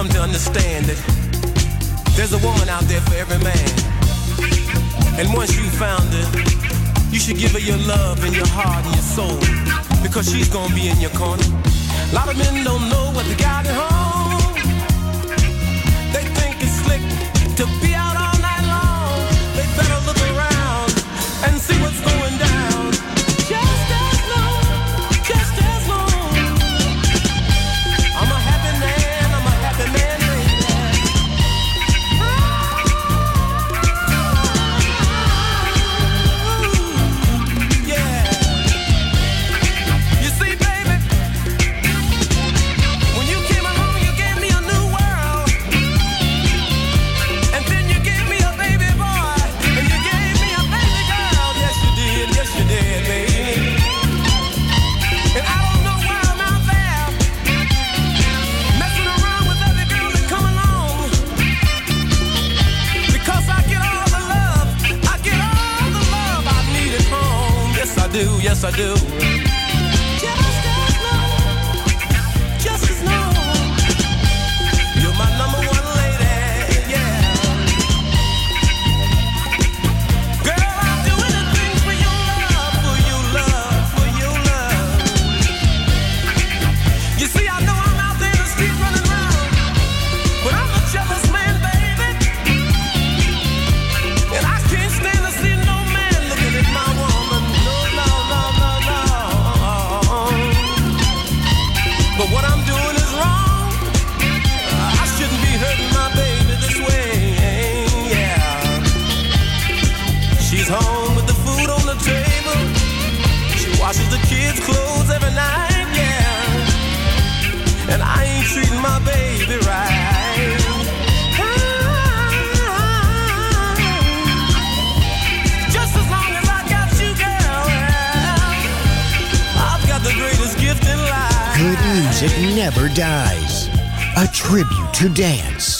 come to understand that there's a woman out there for every man. And once you found her, you should give her your love and your heart and your soul. Because she's gonna be in your corner. A lot of men don't know what they got at home. They think it's slick to be the kids' clothes every night, yeah. And I ain't treating my baby right. Good music never dies. A tribute to dance.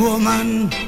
我们。